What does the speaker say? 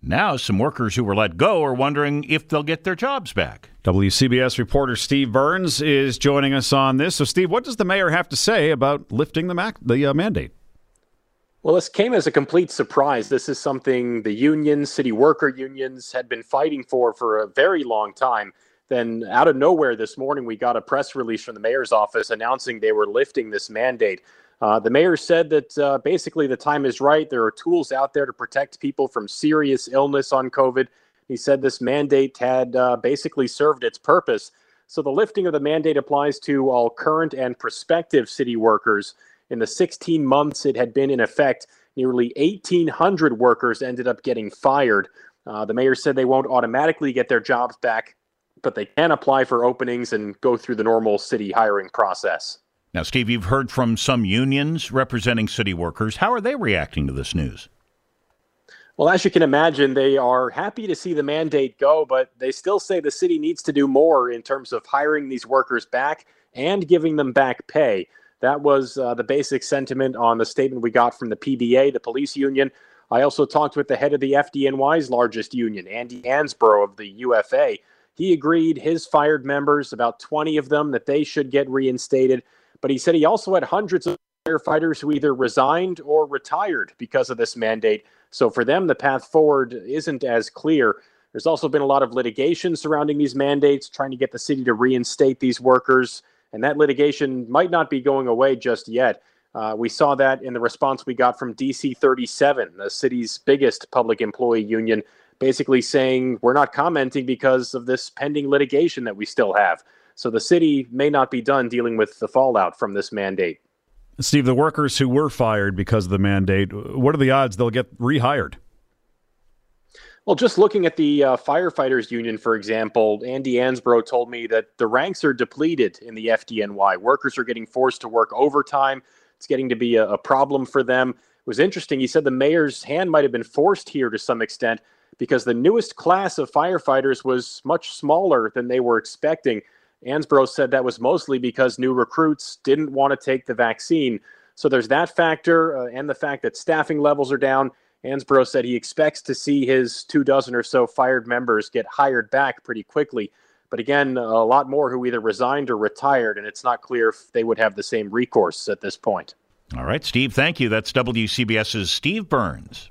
Now, some workers who were let go are wondering if they'll get their jobs back. WCBS reporter Steve Burns is joining us on this. So, Steve, what does the mayor have to say about lifting the, mac- the uh, mandate? Well, this came as a complete surprise. This is something the unions, city worker unions, had been fighting for for a very long time. Then, out of nowhere this morning, we got a press release from the mayor's office announcing they were lifting this mandate. Uh, the mayor said that uh, basically the time is right. There are tools out there to protect people from serious illness on COVID. He said this mandate had uh, basically served its purpose. So the lifting of the mandate applies to all current and prospective city workers. In the 16 months it had been in effect, nearly 1,800 workers ended up getting fired. Uh, the mayor said they won't automatically get their jobs back, but they can apply for openings and go through the normal city hiring process. Now, Steve, you've heard from some unions representing city workers. How are they reacting to this news? Well, as you can imagine, they are happy to see the mandate go, but they still say the city needs to do more in terms of hiring these workers back and giving them back pay. That was uh, the basic sentiment on the statement we got from the PBA, the police union. I also talked with the head of the FDNY's largest union, Andy Ansbro of the UFA. He agreed his fired members, about 20 of them, that they should get reinstated. But he said he also had hundreds of firefighters who either resigned or retired because of this mandate. So for them, the path forward isn't as clear. There's also been a lot of litigation surrounding these mandates, trying to get the city to reinstate these workers. And that litigation might not be going away just yet. Uh, we saw that in the response we got from DC 37, the city's biggest public employee union, basically saying we're not commenting because of this pending litigation that we still have. So the city may not be done dealing with the fallout from this mandate. Steve, the workers who were fired because of the mandate, what are the odds they'll get rehired? Well, just looking at the uh, firefighters union, for example, Andy Ansbro told me that the ranks are depleted in the FDNY. Workers are getting forced to work overtime. It's getting to be a, a problem for them. It was interesting. He said the mayor's hand might have been forced here to some extent because the newest class of firefighters was much smaller than they were expecting. Ansbro said that was mostly because new recruits didn't want to take the vaccine. So there's that factor uh, and the fact that staffing levels are down. Ansbro said he expects to see his two dozen or so fired members get hired back pretty quickly. But again, a lot more who either resigned or retired, and it's not clear if they would have the same recourse at this point. All right, Steve, thank you. That's WCBS's Steve Burns.